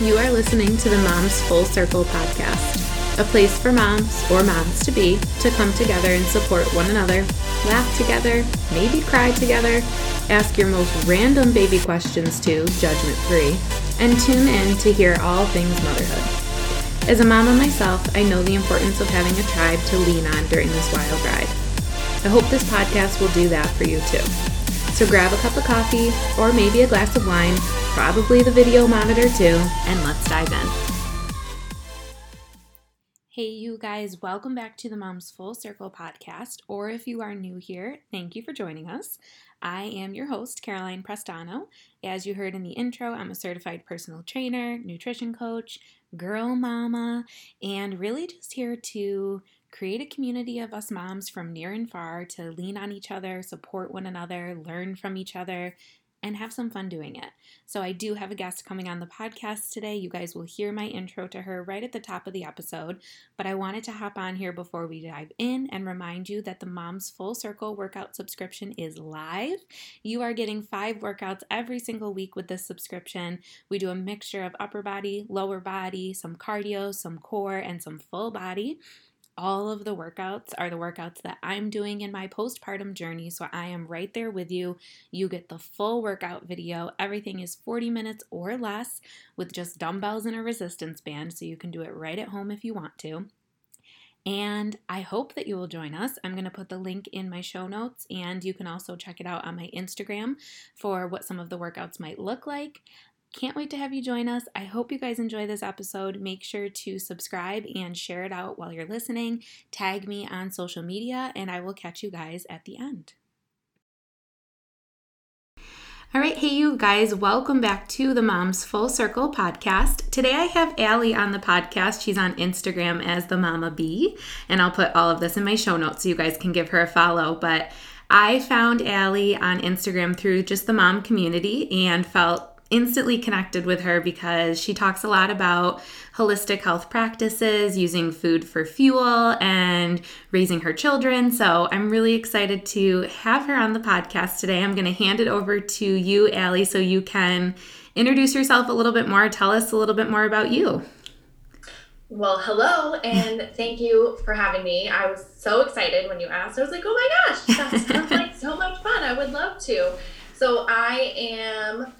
You are listening to the Moms Full Circle podcast, a place for moms or moms to be to come together and support one another, laugh together, maybe cry together, ask your most random baby questions too, judgment free, and tune in to hear all things motherhood. As a mama myself, I know the importance of having a tribe to lean on during this wild ride. I hope this podcast will do that for you too. So grab a cup of coffee or maybe a glass of wine, probably the video monitor too, and let's dive in. Hey, you guys, welcome back to the Moms Full Circle podcast. Or if you are new here, thank you for joining us. I am your host, Caroline Prestano. As you heard in the intro, I'm a certified personal trainer, nutrition coach, girl mama, and really just here to create a community of us moms from near and far to lean on each other, support one another, learn from each other, and have some fun doing it. So, I do have a guest coming on the podcast today. You guys will hear my intro to her right at the top of the episode, but I wanted to hop on here before we dive in and remind you that the Moms Full Circle workout subscription is live. You are getting five workouts every single week with this subscription. We do a mixture of upper body, lower body, some cardio, some core, and some full body all of the workouts are the workouts that I'm doing in my postpartum journey. So I am right there with you. You get the full workout video. Everything is 40 minutes or less with just dumbbells and a resistance band. So you can do it right at home if you want to. And I hope that you will join us. I'm going to put the link in my show notes, and you can also check it out on my Instagram for what some of the workouts might look like. Can't wait to have you join us. I hope you guys enjoy this episode. Make sure to subscribe and share it out while you're listening. Tag me on social media, and I will catch you guys at the end. All right, hey, you guys, welcome back to the Moms Full Circle podcast. Today I have Allie on the podcast. She's on Instagram as the Mama Bee, and I'll put all of this in my show notes so you guys can give her a follow. But I found Allie on Instagram through just the mom community and felt instantly connected with her because she talks a lot about holistic health practices, using food for fuel, and raising her children. So I'm really excited to have her on the podcast today. I'm going to hand it over to you, Allie, so you can introduce yourself a little bit more, tell us a little bit more about you. Well, hello, and thank you for having me. I was so excited when you asked. I was like, oh my gosh, that sounds like so much fun. I would love to. So, I am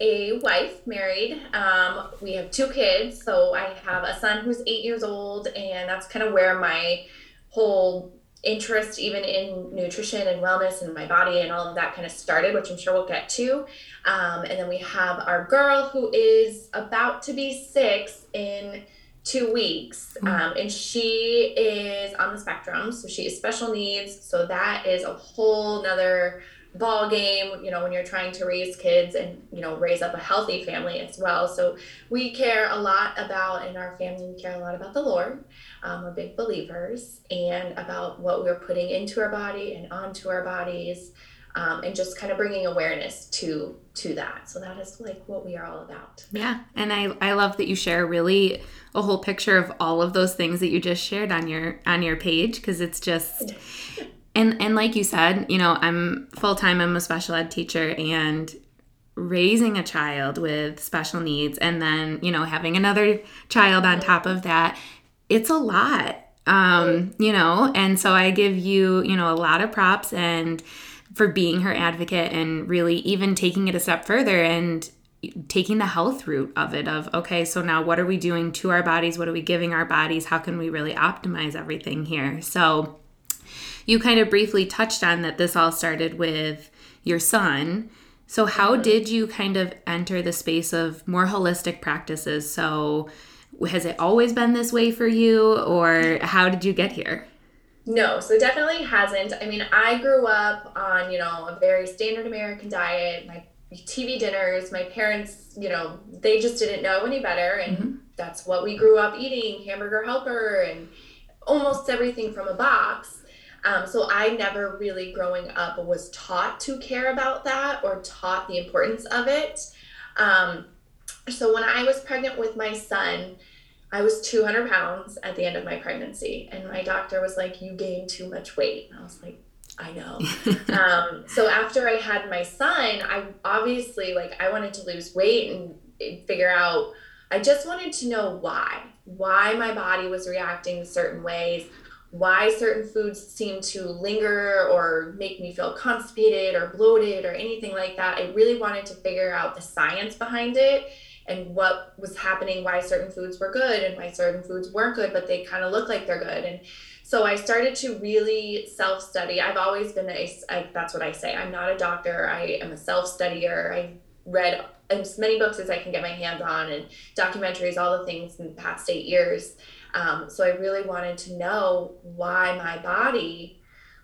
a wife, married. Um, we have two kids. So I have a son who's eight years old, and that's kind of where my whole interest, even in nutrition and wellness and my body and all of that, kind of started, which I'm sure we'll get to. Um, and then we have our girl who is about to be six in two weeks. Mm. Um, and she is on the spectrum. So she has special needs. So that is a whole nother ball game you know when you're trying to raise kids and you know raise up a healthy family as well. So we care a lot about in our family we care a lot about the lord. Um, we're big believers and about what we're putting into our body and onto our bodies um, and just kind of bringing awareness to to that. So that is like what we are all about. Yeah and i i love that you share really a whole picture of all of those things that you just shared on your on your page because it's just and and like you said you know i'm full-time i'm a special ed teacher and raising a child with special needs and then you know having another child on top of that it's a lot um you know? And so i give you you know a lot of props and for being her advocate and really even taking it a step further and taking the health route of it of okay so now what are we doing to our bodies? What are we giving our bodies? How can we really optimize everything here? So you kind of briefly touched on that this all started with your son. So, how mm-hmm. did you kind of enter the space of more holistic practices? So, has it always been this way for you, or how did you get here? No, so definitely hasn't. I mean, I grew up on, you know, a very standard American diet. My TV dinners, my parents, you know, they just didn't know any better. And mm-hmm. that's what we grew up eating hamburger helper and almost everything from a box. Um, so I never really growing up was taught to care about that or taught the importance of it. Um, so when I was pregnant with my son, I was 200 pounds at the end of my pregnancy, and my doctor was like, "You gained too much weight." And I was like, "I know." um, so after I had my son, I obviously like I wanted to lose weight and figure out I just wanted to know why, why my body was reacting certain ways, why certain foods seem to linger or make me feel constipated or bloated or anything like that. I really wanted to figure out the science behind it and what was happening, why certain foods were good and why certain foods weren't good, but they kind of look like they're good. And so I started to really self study. I've always been a, I, that's what I say. I'm not a doctor, I am a self studier. I read as many books as I can get my hands on and documentaries, all the things in the past eight years. Um, so I really wanted to know why my body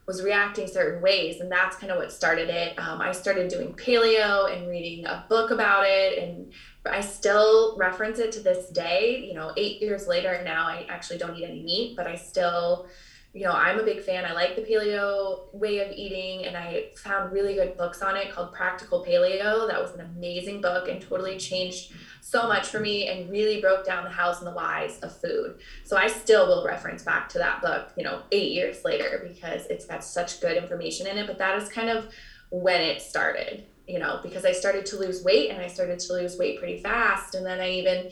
was reacting certain ways. And that's kind of what started it. Um, I started doing paleo and reading a book about it. And I still reference it to this day. You know, eight years later now, I actually don't eat any meat, but I still you know, I'm a big fan. I like the paleo way of eating, and I found really good books on it called Practical Paleo. That was an amazing book and totally changed so much for me and really broke down the hows and the whys of food. So I still will reference back to that book, you know, eight years later because it's got such good information in it. But that is kind of when it started, you know, because I started to lose weight and I started to lose weight pretty fast. And then I even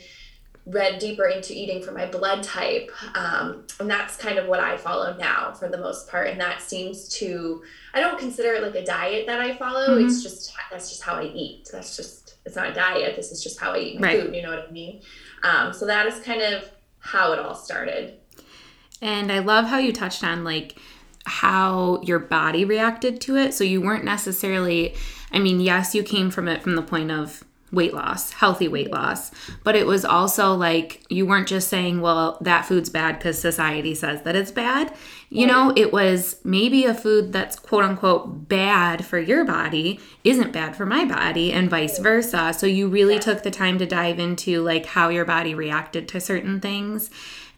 read deeper into eating for my blood type. Um, and that's kind of what I follow now for the most part. And that seems to, I don't consider it like a diet that I follow. Mm-hmm. It's just, that's just how I eat. That's just, it's not a diet. This is just how I eat my right. food. You know what I mean? Um, so that is kind of how it all started. And I love how you touched on like how your body reacted to it. So you weren't necessarily, I mean, yes, you came from it from the point of weight loss, healthy weight loss. But it was also like you weren't just saying, well, that food's bad because society says that it's bad. You know, it was maybe a food that's quote unquote bad for your body isn't bad for my body and vice versa. So you really yeah. took the time to dive into like how your body reacted to certain things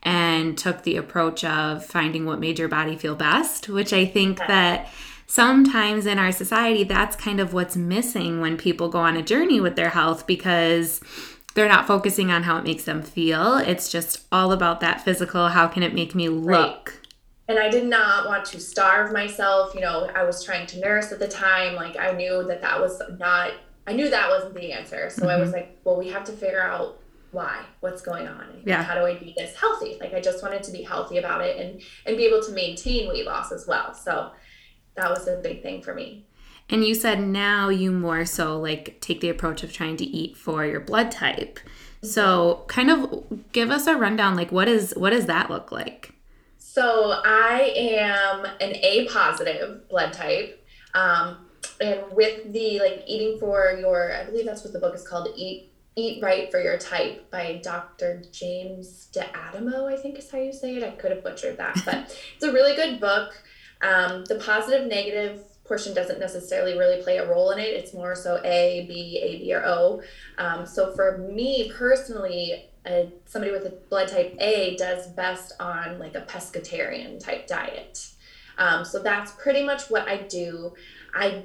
and took the approach of finding what made your body feel best, which I think that sometimes in our society, that's kind of what's missing when people go on a journey with their health because they're not focusing on how it makes them feel. It's just all about that physical, how can it make me look? Right. And I did not want to starve myself. You know, I was trying to nurse at the time. Like, I knew that that was not, I knew that wasn't the answer. So mm-hmm. I was mm-hmm. like, well, we have to figure out why what's going on yeah. how do i be this healthy like i just wanted to be healthy about it and and be able to maintain weight loss as well so that was a big thing for me. And you said now you more so like take the approach of trying to eat for your blood type. So kind of give us a rundown like what is what does that look like? So I am an A positive blood type. Um, and with the like eating for your I believe that's what the book is called Eat Eat Right for Your Type by Dr. James D'Adamo, I think is how you say it. I could have butchered that, but it's a really good book. Um, the positive negative portion doesn't necessarily really play a role in it. It's more so A, B, A, B, or O. Um, so for me personally, somebody with a blood type A does best on like a pescatarian type diet. Um, so that's pretty much what I do. I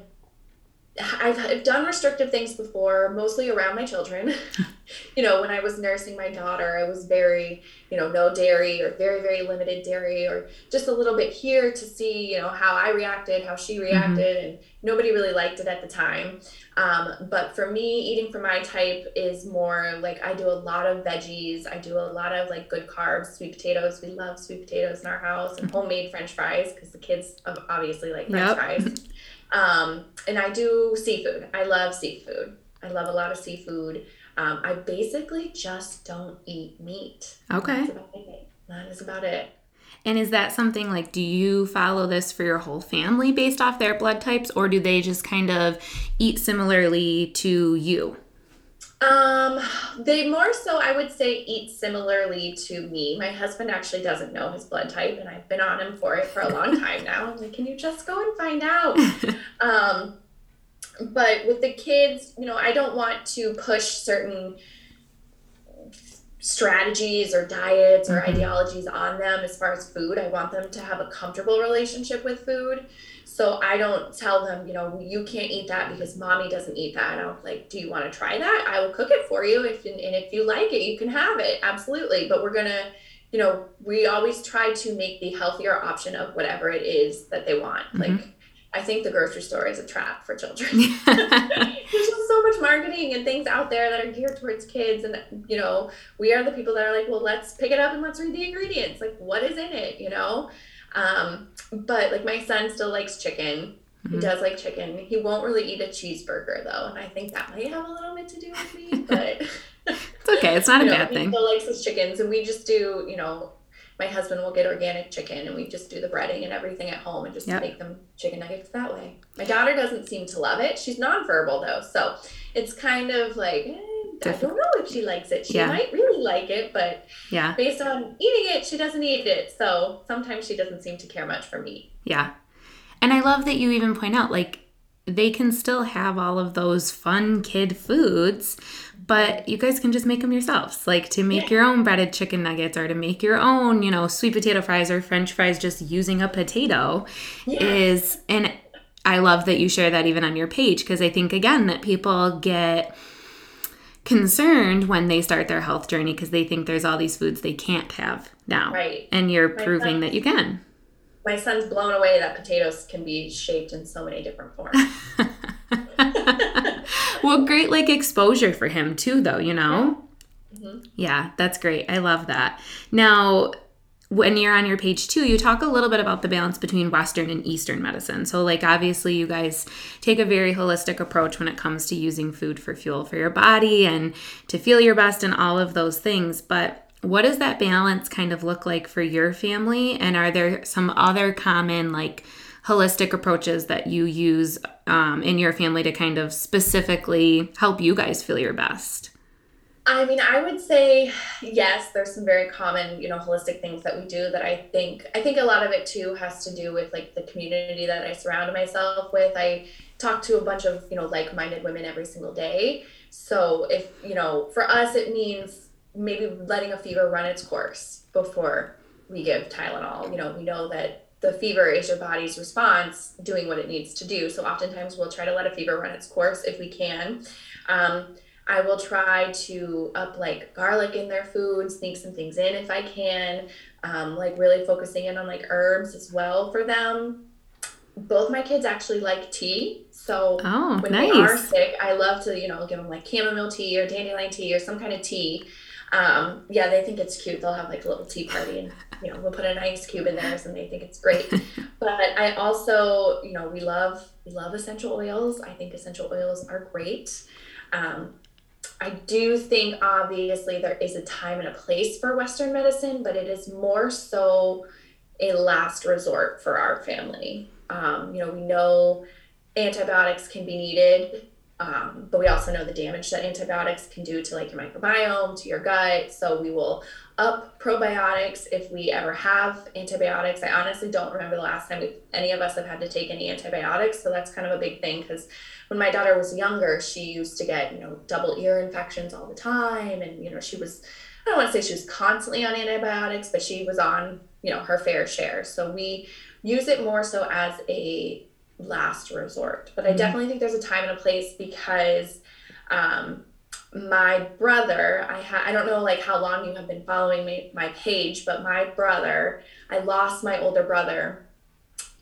I've done restrictive things before, mostly around my children. you know, when I was nursing my daughter, I was very, you know, no dairy or very, very limited dairy or just a little bit here to see, you know, how I reacted, how she mm-hmm. reacted. Mm-hmm. And nobody really liked it at the time. Um, but for me, eating for my type is more like I do a lot of veggies. I do a lot of like good carbs, sweet potatoes. We love sweet potatoes in our house and homemade french fries because the kids obviously like french yep. fries. Um, and I do seafood. I love seafood. I love a lot of seafood. Um, I basically just don't eat meat. Okay. That's about it. That is about it. And is that something like, do you follow this for your whole family based off their blood types, or do they just kind of eat similarly to you? Um, they more so, I would say, eat similarly to me. My husband actually doesn't know his blood type, and I've been on him for it for a long time now. I'm like, can you just go and find out? um, but with the kids, you know, I don't want to push certain strategies or diets or mm-hmm. ideologies on them as far as food. I want them to have a comfortable relationship with food. So I don't tell them, you know, you can't eat that because mommy doesn't eat that. I'm like, do you want to try that? I will cook it for you. If and if you like it, you can have it. Absolutely. But we're gonna, you know, we always try to make the healthier option of whatever it is that they want. Mm-hmm. Like I think the grocery store is a trap for children. There's just so much marketing and things out there that are geared towards kids. And, you know, we are the people that are like, well, let's pick it up and let's read the ingredients. Like, what is in it, you know? Um, but like my son still likes chicken. Mm-hmm. He does like chicken. He won't really eat a cheeseburger though. And I think that might have a little bit to do with me, but it's okay. It's not a know, bad thing. He still likes his chickens. And we just do, you know, my husband will get organic chicken and we just do the breading and everything at home and just yep. make them chicken nuggets that way. My daughter doesn't seem to love it. She's nonverbal though. So it's kind of like, eh, I don't know if she likes it. She yeah. might really like it, but yeah, based on eating it, she doesn't eat it. So sometimes she doesn't seem to care much for meat. Yeah. And I love that you even point out like they can still have all of those fun kid foods, but you guys can just make them yourselves. Like to make your own breaded chicken nuggets or to make your own, you know, sweet potato fries or french fries just using a potato yeah. is and I love that you share that even on your page because I think again that people get concerned when they start their health journey because they think there's all these foods they can't have now. Right. And you're my proving son, that you can. My son's blown away that potatoes can be shaped in so many different forms. well, great like exposure for him too, though, you know? Mm-hmm. Yeah, that's great. I love that. Now, when you're on your page two, you talk a little bit about the balance between Western and Eastern medicine. So, like, obviously, you guys take a very holistic approach when it comes to using food for fuel for your body and to feel your best and all of those things. But what does that balance kind of look like for your family? And are there some other common, like, holistic approaches that you use um, in your family to kind of specifically help you guys feel your best? I mean, I would say yes, there's some very common, you know, holistic things that we do that I think I think a lot of it too has to do with like the community that I surround myself with. I talk to a bunch of, you know, like-minded women every single day. So if, you know, for us it means maybe letting a fever run its course before we give Tylenol. You know, we know that the fever is your body's response doing what it needs to do. So oftentimes we'll try to let a fever run its course if we can. Um, I will try to up like garlic in their food, sneak some things in if I can, um, like really focusing in on like herbs as well for them. Both my kids actually like tea. So oh, when nice. they are sick, I love to, you know, give them like chamomile tea or dandelion tea or some kind of tea. Um, yeah, they think it's cute. They'll have like a little tea party and, you know, we'll put an ice cube in theirs and they think it's great. but I also, you know, we love, we love essential oils. I think essential oils are great. Um, I do think obviously there is a time and a place for Western medicine, but it is more so a last resort for our family. Um, you know, we know antibiotics can be needed, um, but we also know the damage that antibiotics can do to like your microbiome, to your gut. So we will up probiotics if we ever have antibiotics. I honestly don't remember the last time any of us have had to take any antibiotics, so that's kind of a big thing because when my daughter was younger, she used to get, you know, double ear infections all the time. And, you know, she was, I don't want to say she was constantly on antibiotics, but she was on, you know, her fair share. So we use it more so as a last resort. But I mm-hmm. definitely think there's a time and a place because um, my brother, I ha- I don't know like how long you have been following me, my page, but my brother, I lost my older brother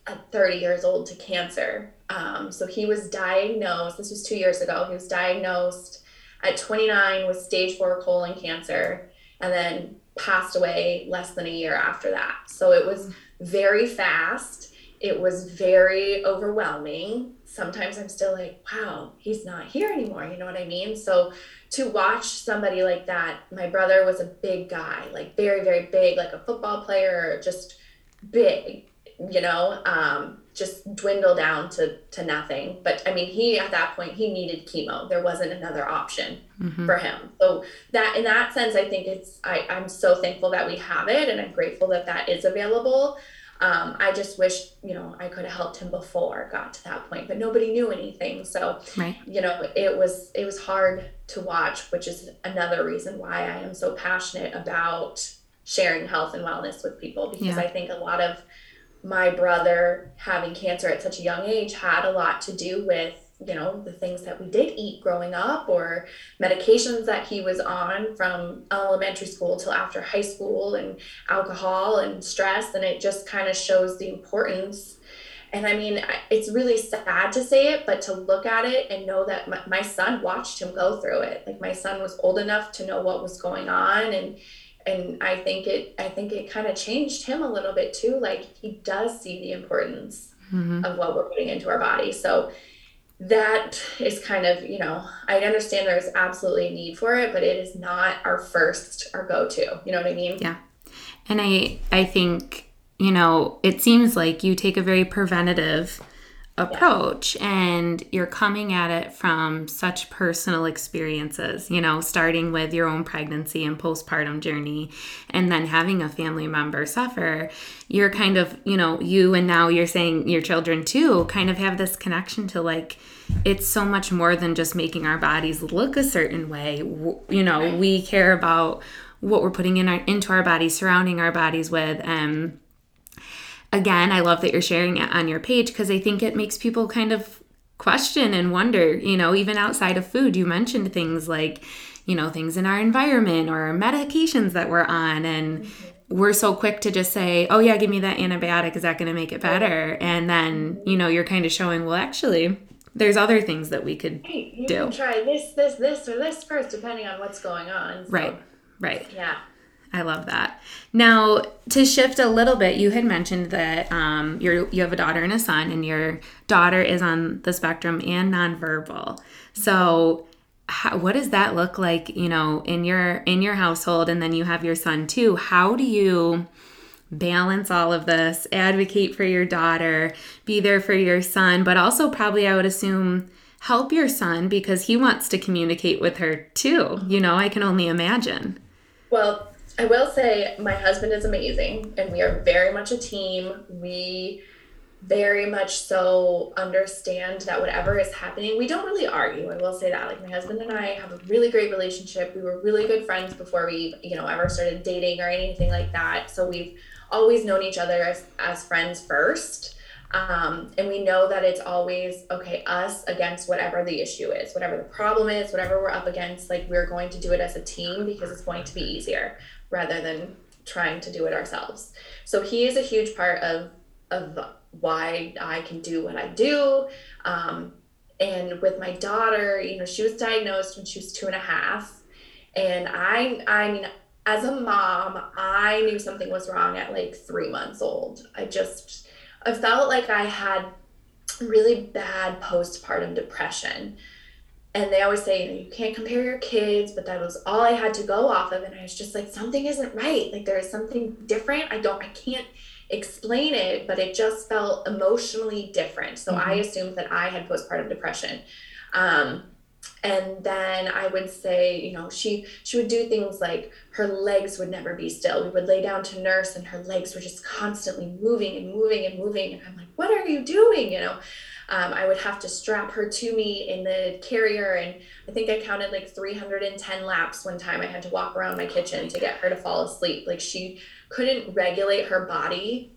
at 30 years old to cancer. Um, so he was diagnosed, this was two years ago, he was diagnosed at 29 with stage four colon cancer and then passed away less than a year after that. So it was very fast. It was very overwhelming. Sometimes I'm still like, wow, he's not here anymore. You know what I mean? So to watch somebody like that, my brother was a big guy, like very, very big, like a football player, just big, you know, um, just dwindle down to, to nothing. But I mean, he at that point he needed chemo. There wasn't another option mm-hmm. for him. So that in that sense, I think it's I, I'm so thankful that we have it, and I'm grateful that that is available. Um, I just wish you know I could have helped him before got to that point, but nobody knew anything. So right. you know it was it was hard to watch, which is another reason why I am so passionate about sharing health and wellness with people because yeah. I think a lot of my brother having cancer at such a young age had a lot to do with you know the things that we did eat growing up or medications that he was on from elementary school till after high school and alcohol and stress and it just kind of shows the importance and I mean, it's really sad to say it, but to look at it and know that my, my son watched him go through it. Like my son was old enough to know what was going on, and and I think it I think it kind of changed him a little bit too. Like he does see the importance mm-hmm. of what we're putting into our body. So that is kind of you know I understand there's absolutely a need for it, but it is not our first our go to. You know what I mean? Yeah, and I I think you know, it seems like you take a very preventative approach yeah. and you're coming at it from such personal experiences, you know, starting with your own pregnancy and postpartum journey and then having a family member suffer. You're kind of, you know, you and now you're saying your children too kind of have this connection to like, it's so much more than just making our bodies look a certain way. You know, right. we care about what we're putting in our, into our bodies, surrounding our bodies with, um, again, I love that you're sharing it on your page because I think it makes people kind of question and wonder, you know, even outside of food, you mentioned things like, you know, things in our environment or medications that we're on. And we're so quick to just say, oh, yeah, give me that antibiotic. Is that going to make it better? And then, you know, you're kind of showing, well, actually, there's other things that we could hey, you do. Can try this, this, this, or this first, depending on what's going on. So, right. Right. Yeah. I love that. Now, to shift a little bit, you had mentioned that um, you you have a daughter and a son, and your daughter is on the spectrum and nonverbal. So, how, what does that look like? You know, in your in your household, and then you have your son too. How do you balance all of this? Advocate for your daughter, be there for your son, but also probably I would assume help your son because he wants to communicate with her too. You know, I can only imagine. Well, I will say my husband is amazing and we are very much a team. We very much so understand that whatever is happening, we don't really argue. I will say that. Like my husband and I have a really great relationship. We were really good friends before we, you know, ever started dating or anything like that. So we've always known each other as, as friends first. Um, and we know that it's always okay us against whatever the issue is whatever the problem is whatever we're up against like we're going to do it as a team because it's going to be easier rather than trying to do it ourselves. So he is a huge part of of why I can do what I do. Um, and with my daughter, you know, she was diagnosed when she was two and a half, and I, I mean, as a mom, I knew something was wrong at like three months old. I just, I felt like I had really bad postpartum depression and they always say, you know, you can't compare your kids, but that was all I had to go off of. And I was just like, something isn't right. Like there is something different. I don't, I can't explain it, but it just felt emotionally different. So mm-hmm. I assumed that I had postpartum depression. Um, and then I would say, you know, she she would do things like her legs would never be still. We would lay down to nurse, and her legs were just constantly moving and moving and moving. And I'm like, what are you doing? You know, um, I would have to strap her to me in the carrier. And I think I counted like 310 laps one time. I had to walk around my kitchen to get her to fall asleep. Like she couldn't regulate her body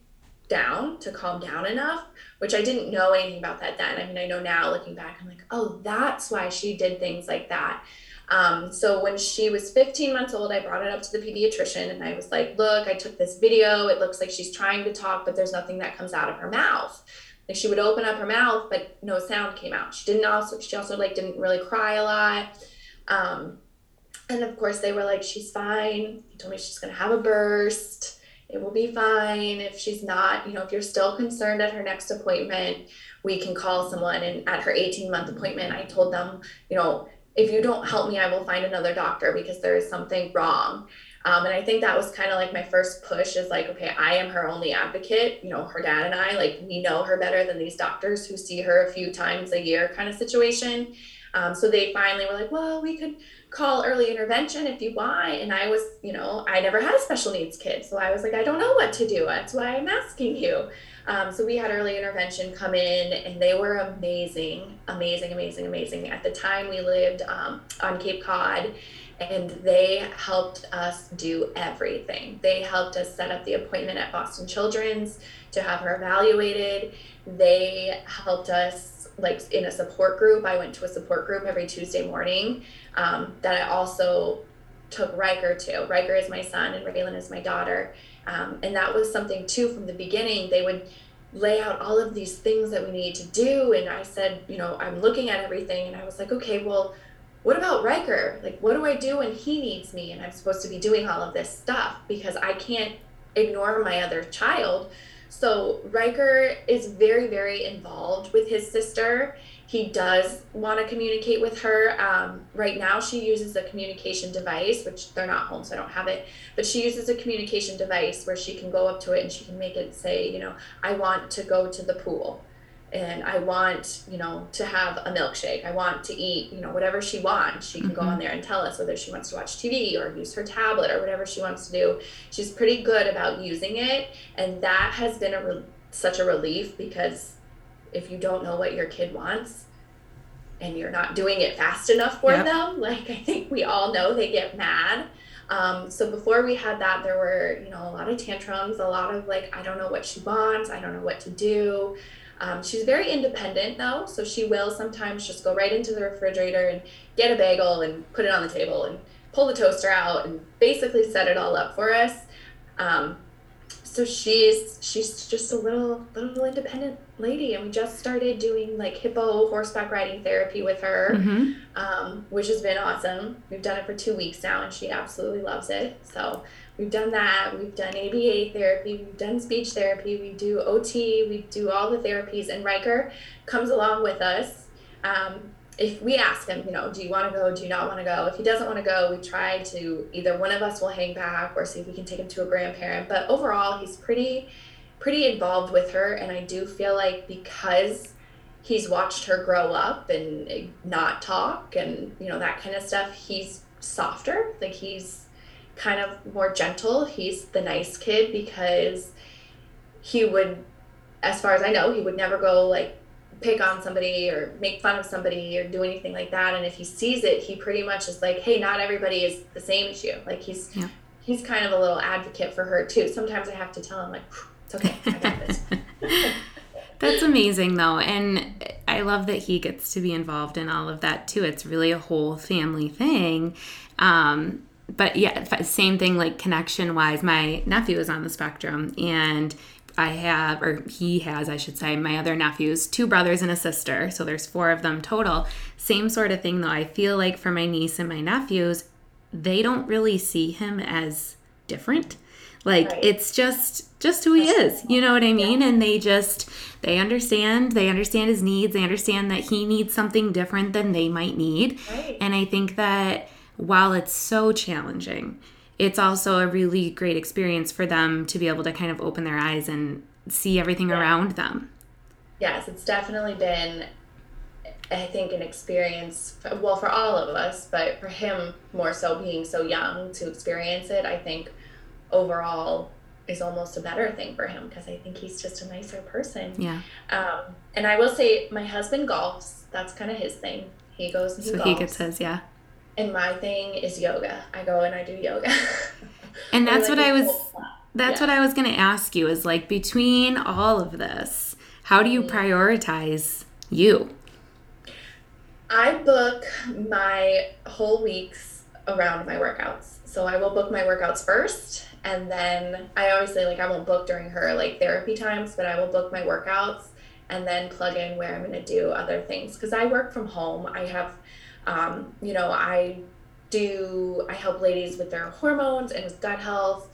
down to calm down enough, which I didn't know anything about that then. I mean, I know now looking back, I'm like, oh, that's why she did things like that. Um, so when she was 15 months old, I brought it up to the pediatrician and I was like, look, I took this video. It looks like she's trying to talk, but there's nothing that comes out of her mouth. Like she would open up her mouth, but no sound came out. She didn't also she also like didn't really cry a lot. Um, and of course they were like, she's fine. He told me she's gonna have a burst. It will be fine. If she's not, you know, if you're still concerned at her next appointment, we can call someone. And at her 18 month appointment, I told them, you know, if you don't help me, I will find another doctor because there is something wrong. Um, and I think that was kind of like my first push is like, okay, I am her only advocate. You know, her dad and I, like, we know her better than these doctors who see her a few times a year kind of situation. Um, so they finally were like, well, we could call early intervention if you want. And I was, you know, I never had a special needs kid. So I was like, I don't know what to do. That's why I'm asking you. Um, so we had early intervention come in and they were amazing, amazing, amazing, amazing. At the time we lived um, on Cape Cod and they helped us do everything. They helped us set up the appointment at Boston Children's to have her evaluated. They helped us like in a support group. I went to a support group every Tuesday morning um, that I also took Riker to. Riker is my son and Raylan is my daughter. Um, and that was something too from the beginning. They would lay out all of these things that we need to do. And I said, you know, I'm looking at everything and I was like, okay, well, what about Riker? Like, what do I do when he needs me? And I'm supposed to be doing all of this stuff because I can't ignore my other child. So Riker is very, very involved with his sister. He does want to communicate with her. Um, right now, she uses a communication device, which they're not home, so I don't have it. But she uses a communication device where she can go up to it and she can make it say, you know, I want to go to the pool and I want, you know, to have a milkshake. I want to eat, you know, whatever she wants. She can mm-hmm. go on there and tell us whether she wants to watch TV or use her tablet or whatever she wants to do. She's pretty good about using it, and that has been a re- such a relief because if you don't know what your kid wants and you're not doing it fast enough for yep. them, like I think we all know they get mad. Um, so before we had that, there were, you know, a lot of tantrums, a lot of like, I don't know what she wants, I don't know what to do. Um, she's very independent though, so she will sometimes just go right into the refrigerator and get a bagel and put it on the table and pull the toaster out and basically set it all up for us. Um, so she's she's just a little little independent lady, and we just started doing like hippo horseback riding therapy with her, mm-hmm. um, which has been awesome. We've done it for two weeks now, and she absolutely loves it. So We've done that. We've done ABA therapy. We've done speech therapy. We do OT. We do all the therapies. And Riker comes along with us. Um, if we ask him, you know, do you want to go? Do you not want to go? If he doesn't want to go, we try to either one of us will hang back or see if we can take him to a grandparent. But overall, he's pretty, pretty involved with her. And I do feel like because he's watched her grow up and not talk and you know that kind of stuff, he's softer. Like he's kind of more gentle. He's the nice kid because he would, as far as I know, he would never go like pick on somebody or make fun of somebody or do anything like that. And if he sees it, he pretty much is like, hey, not everybody is the same as you. Like he's yeah. he's kind of a little advocate for her too. Sometimes I have to tell him like, it's okay, I got this. That's amazing though. And I love that he gets to be involved in all of that too. It's really a whole family thing. Um, but yeah, same thing like connection wise. My nephew is on the spectrum and I have, or he has, I should say, my other nephews, two brothers and a sister. So there's four of them total. Same sort of thing though. I feel like for my niece and my nephews, they don't really see him as different. Like right. it's just just who he is. You know what I mean? Yeah. And they just they understand, they understand his needs, they understand that he needs something different than they might need. Right. And I think that while it's so challenging, it's also a really great experience for them to be able to kind of open their eyes and see everything yeah. around them. Yes, it's definitely been, I think, an experience, well, for all of us, but for him more so being so young to experience it, I think overall is almost a better thing for him because I think he's just a nicer person. Yeah. Um, and I will say, my husband golfs. That's kind of his thing. He goes and he so golfs. he gets his, yeah. And my thing is yoga. I go and I do yoga. and that's what I was that's yeah. what I was going to ask you is like between all of this, how do you mm-hmm. prioritize you? I book my whole weeks around my workouts. So I will book my workouts first and then I always say like I won't book during her like therapy times, but I will book my workouts and then plug in where I'm going to do other things cuz I work from home. I have um, you know, I do, I help ladies with their hormones and with gut health.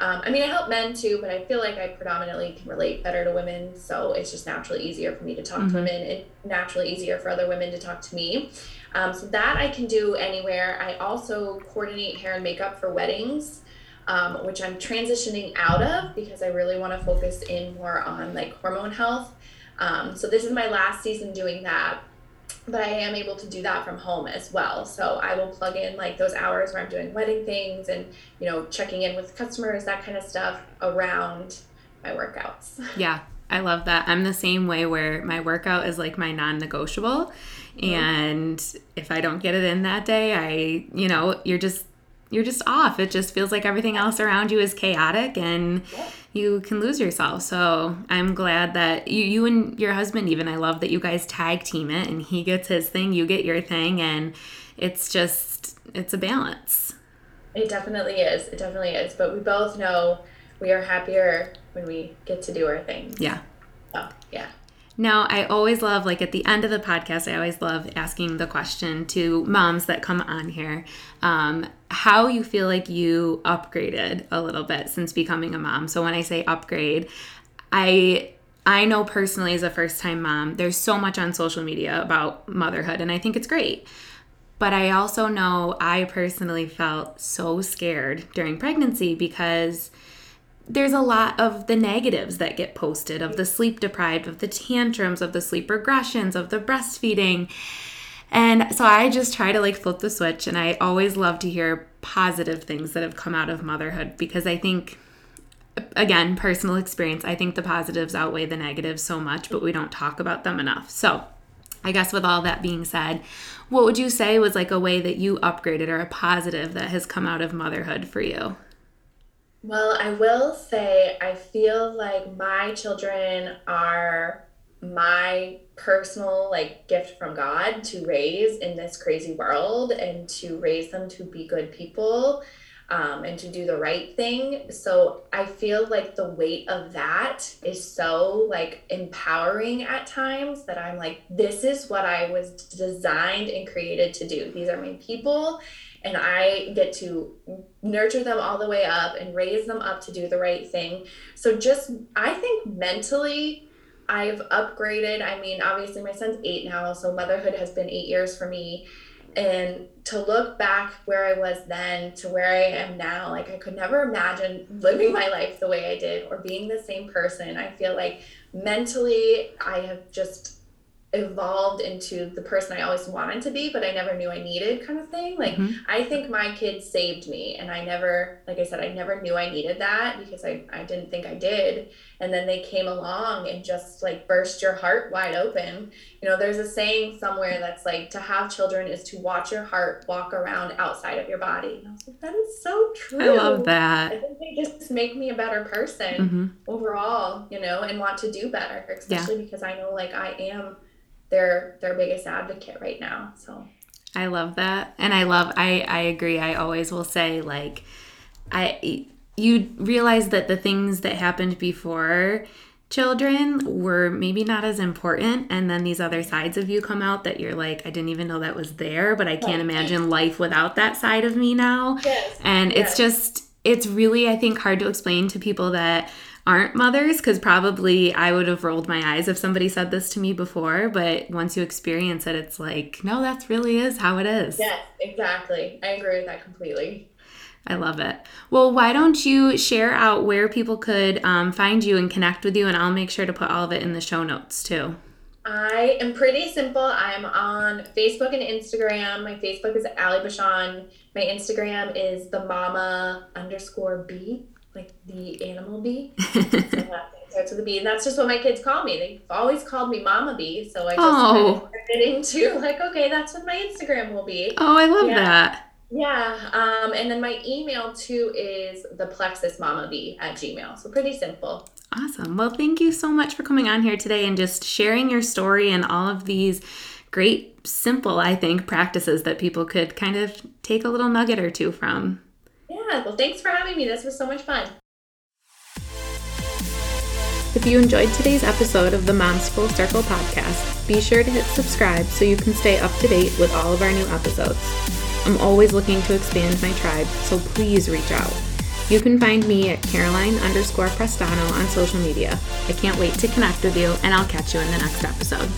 Um, I mean, I help men too, but I feel like I predominantly can relate better to women. So it's just naturally easier for me to talk mm-hmm. to women and naturally easier for other women to talk to me. Um, so that I can do anywhere. I also coordinate hair and makeup for weddings. Um, which I'm transitioning out of because I really want to focus in more on like hormone health. Um, so this is my last season doing that but I am able to do that from home as well. So I will plug in like those hours where I'm doing wedding things and, you know, checking in with customers, that kind of stuff around my workouts. Yeah. I love that. I'm the same way where my workout is like my non-negotiable mm-hmm. and if I don't get it in that day, I, you know, you're just you're just off. It just feels like everything else around you is chaotic and yeah you can lose yourself. So I'm glad that you, you and your husband, even, I love that you guys tag team it and he gets his thing, you get your thing, and it's just, it's a balance. It definitely is. It definitely is. But we both know we are happier when we get to do our thing. Yeah. Oh, yeah. Now, I always love, like at the end of the podcast, I always love asking the question to moms that come on here um, how you feel like you upgraded a little bit since becoming a mom. So, when I say upgrade, I I know personally as a first time mom, there's so much on social media about motherhood, and I think it's great. But I also know I personally felt so scared during pregnancy because there's a lot of the negatives that get posted of the sleep deprived, of the tantrums, of the sleep regressions, of the breastfeeding. And so I just try to like flip the switch and I always love to hear positive things that have come out of motherhood because I think again, personal experience, I think the positives outweigh the negatives so much, but we don't talk about them enough. So, I guess with all that being said, what would you say was like a way that you upgraded or a positive that has come out of motherhood for you? Well, I will say I feel like my children are my personal like gift from God to raise in this crazy world and to raise them to be good people um, and to do the right thing. So I feel like the weight of that is so like empowering at times that I'm like, this is what I was designed and created to do. These are my people and I get to nurture them all the way up and raise them up to do the right thing. So just I think mentally I've upgraded. I mean, obviously my son's 8 now, so motherhood has been 8 years for me and to look back where I was then to where I am now, like I could never imagine living my life the way I did or being the same person. I feel like mentally I have just evolved into the person I always wanted to be, but I never knew I needed kind of thing. Like mm-hmm. I think my kids saved me and I never like I said, I never knew I needed that because I, I didn't think I did. And then they came along and just like burst your heart wide open. You know, there's a saying somewhere that's like to have children is to watch your heart walk around outside of your body. And I was like, that is so true. I love that. I think they just make me a better person mm-hmm. overall, you know, and want to do better, especially yeah. because I know like I am their their biggest advocate right now. So I love that. And I love I I agree. I always will say like I you realize that the things that happened before children were maybe not as important and then these other sides of you come out that you're like I didn't even know that was there, but I can't imagine life without that side of me now. Yes. And yes. it's just it's really I think hard to explain to people that aren't mothers because probably I would have rolled my eyes if somebody said this to me before. But once you experience it, it's like, no, that really is how it is. Yes, exactly. I agree with that completely. I love it. Well, why don't you share out where people could um, find you and connect with you, and I'll make sure to put all of it in the show notes too. I am pretty simple. I'm on Facebook and Instagram. My Facebook is Ali Bashan. My Instagram is the mama underscore B like the animal bee. so starts with a bee, and that's just what my kids call me. They've always called me Mama Bee, so I just oh. kind of into like, okay, that's what my Instagram will be. Oh, I love yeah. that. Yeah, um, and then my email too is the plexus mama bee at gmail. So pretty simple. Awesome. Well, thank you so much for coming on here today and just sharing your story and all of these great, simple, I think, practices that people could kind of take a little nugget or two from. Yeah, well, thanks for having me. This was so much fun. If you enjoyed today's episode of the Moms Full Circle podcast, be sure to hit subscribe so you can stay up to date with all of our new episodes. I'm always looking to expand my tribe, so please reach out. You can find me at Caroline underscore Prestano on social media. I can't wait to connect with you, and I'll catch you in the next episode.